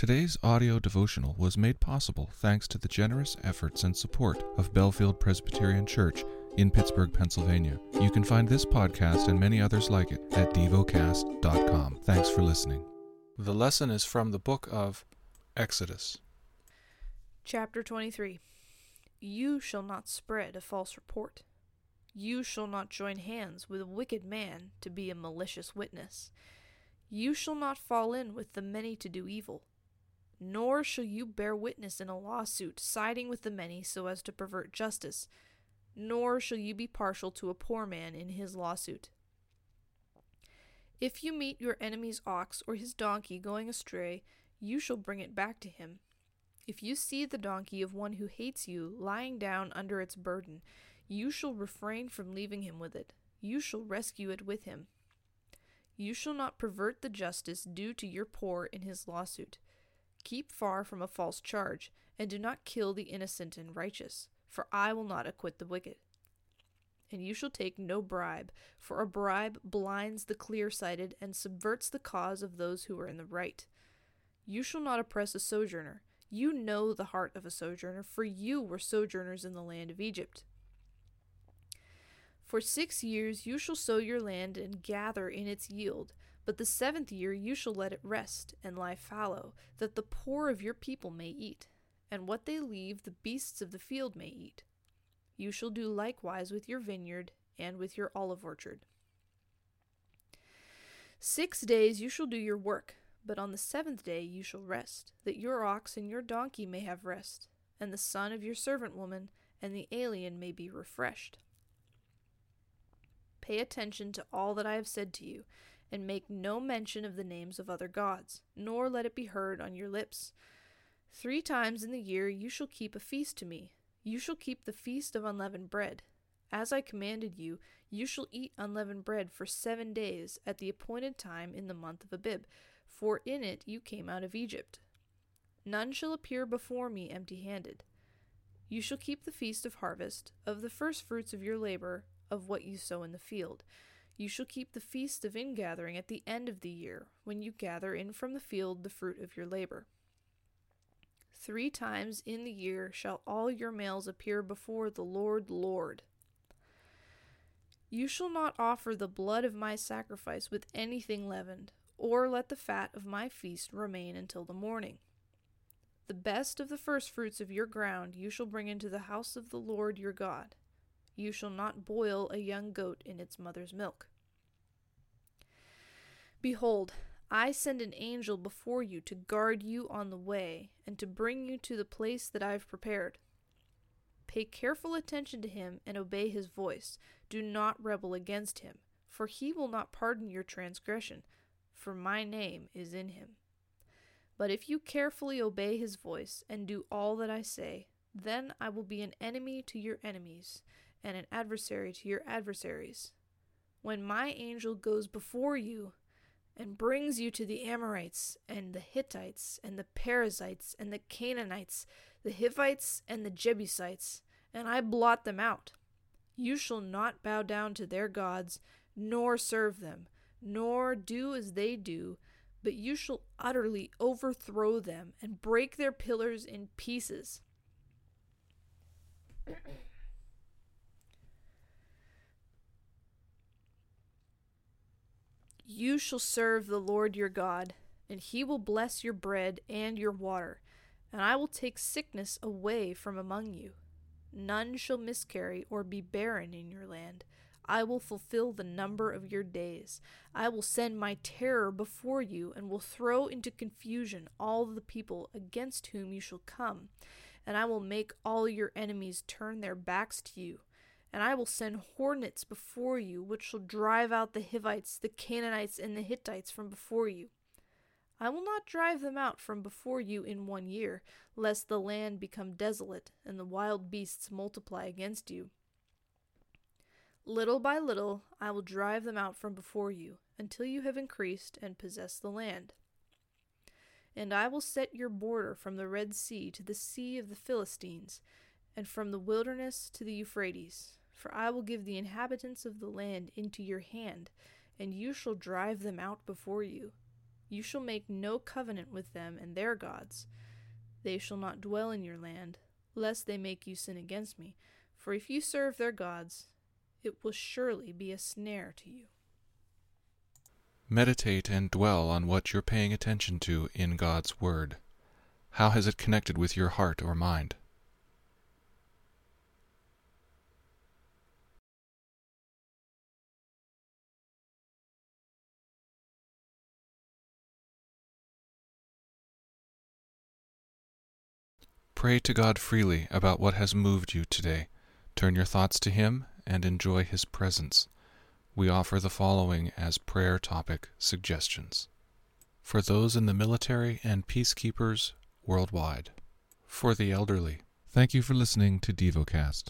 Today's audio devotional was made possible thanks to the generous efforts and support of Bellefield Presbyterian Church in Pittsburgh, Pennsylvania. You can find this podcast and many others like it at devocast.com. Thanks for listening. The lesson is from the book of Exodus. Chapter 23 You shall not spread a false report. You shall not join hands with a wicked man to be a malicious witness. You shall not fall in with the many to do evil nor shall you bear witness in a lawsuit siding with the many so as to pervert justice, nor shall you be partial to a poor man in his lawsuit. If you meet your enemy's ox or his donkey going astray, you shall bring it back to him. If you see the donkey of one who hates you lying down under its burden, you shall refrain from leaving him with it. You shall rescue it with him. You shall not pervert the justice due to your poor in his lawsuit. Keep far from a false charge, and do not kill the innocent and righteous, for I will not acquit the wicked. And you shall take no bribe, for a bribe blinds the clear sighted and subverts the cause of those who are in the right. You shall not oppress a sojourner. You know the heart of a sojourner, for you were sojourners in the land of Egypt. For six years you shall sow your land and gather in its yield. But the seventh year you shall let it rest and lie fallow, that the poor of your people may eat, and what they leave the beasts of the field may eat. You shall do likewise with your vineyard and with your olive orchard. Six days you shall do your work, but on the seventh day you shall rest, that your ox and your donkey may have rest, and the son of your servant woman and the alien may be refreshed. Pay attention to all that I have said to you and make no mention of the names of other gods, nor let it be heard on your lips. Three times in the year you shall keep a feast to me. You shall keep the feast of unleavened bread. As I commanded you, you shall eat unleavened bread for seven days at the appointed time in the month of Abib, for in it you came out of Egypt. None shall appear before me empty handed. You shall keep the feast of harvest, of the first fruits of your labor, of what you sow in the field. You shall keep the feast of ingathering at the end of the year, when you gather in from the field the fruit of your labor. Three times in the year shall all your males appear before the Lord Lord. You shall not offer the blood of my sacrifice with anything leavened, or let the fat of my feast remain until the morning. The best of the firstfruits of your ground you shall bring into the house of the Lord your God. You shall not boil a young goat in its mother's milk. Behold, I send an angel before you to guard you on the way, and to bring you to the place that I have prepared. Pay careful attention to him and obey his voice. Do not rebel against him, for he will not pardon your transgression, for my name is in him. But if you carefully obey his voice and do all that I say, then I will be an enemy to your enemies and an adversary to your adversaries. When my angel goes before you, and brings you to the Amorites and the Hittites and the Perizzites and the Canaanites, the Hivites and the Jebusites, and I blot them out. You shall not bow down to their gods, nor serve them, nor do as they do, but you shall utterly overthrow them and break their pillars in pieces. You shall serve the Lord your God, and he will bless your bread and your water, and I will take sickness away from among you. None shall miscarry or be barren in your land. I will fulfill the number of your days. I will send my terror before you, and will throw into confusion all the people against whom you shall come, and I will make all your enemies turn their backs to you and I will send hornets before you, which shall drive out the Hivites, the Canaanites, and the Hittites from before you. I will not drive them out from before you in one year, lest the land become desolate, and the wild beasts multiply against you. Little by little I will drive them out from before you, until you have increased and possessed the land. And I will set your border from the Red Sea to the Sea of the Philistines, and from the wilderness to the Euphrates for I will give the inhabitants of the land into your hand, and you shall drive them out before you. You shall make no covenant with them and their gods. They shall not dwell in your land, lest they make you sin against me. For if you serve their gods, it will surely be a snare to you. Meditate and dwell on what you're paying attention to in God's Word. How has it connected with your heart or mind? Pray to God freely about what has moved you today. Turn your thoughts to Him and enjoy His presence. We offer the following as prayer topic suggestions for those in the military and peacekeepers worldwide, for the elderly. Thank you for listening to DevoCast.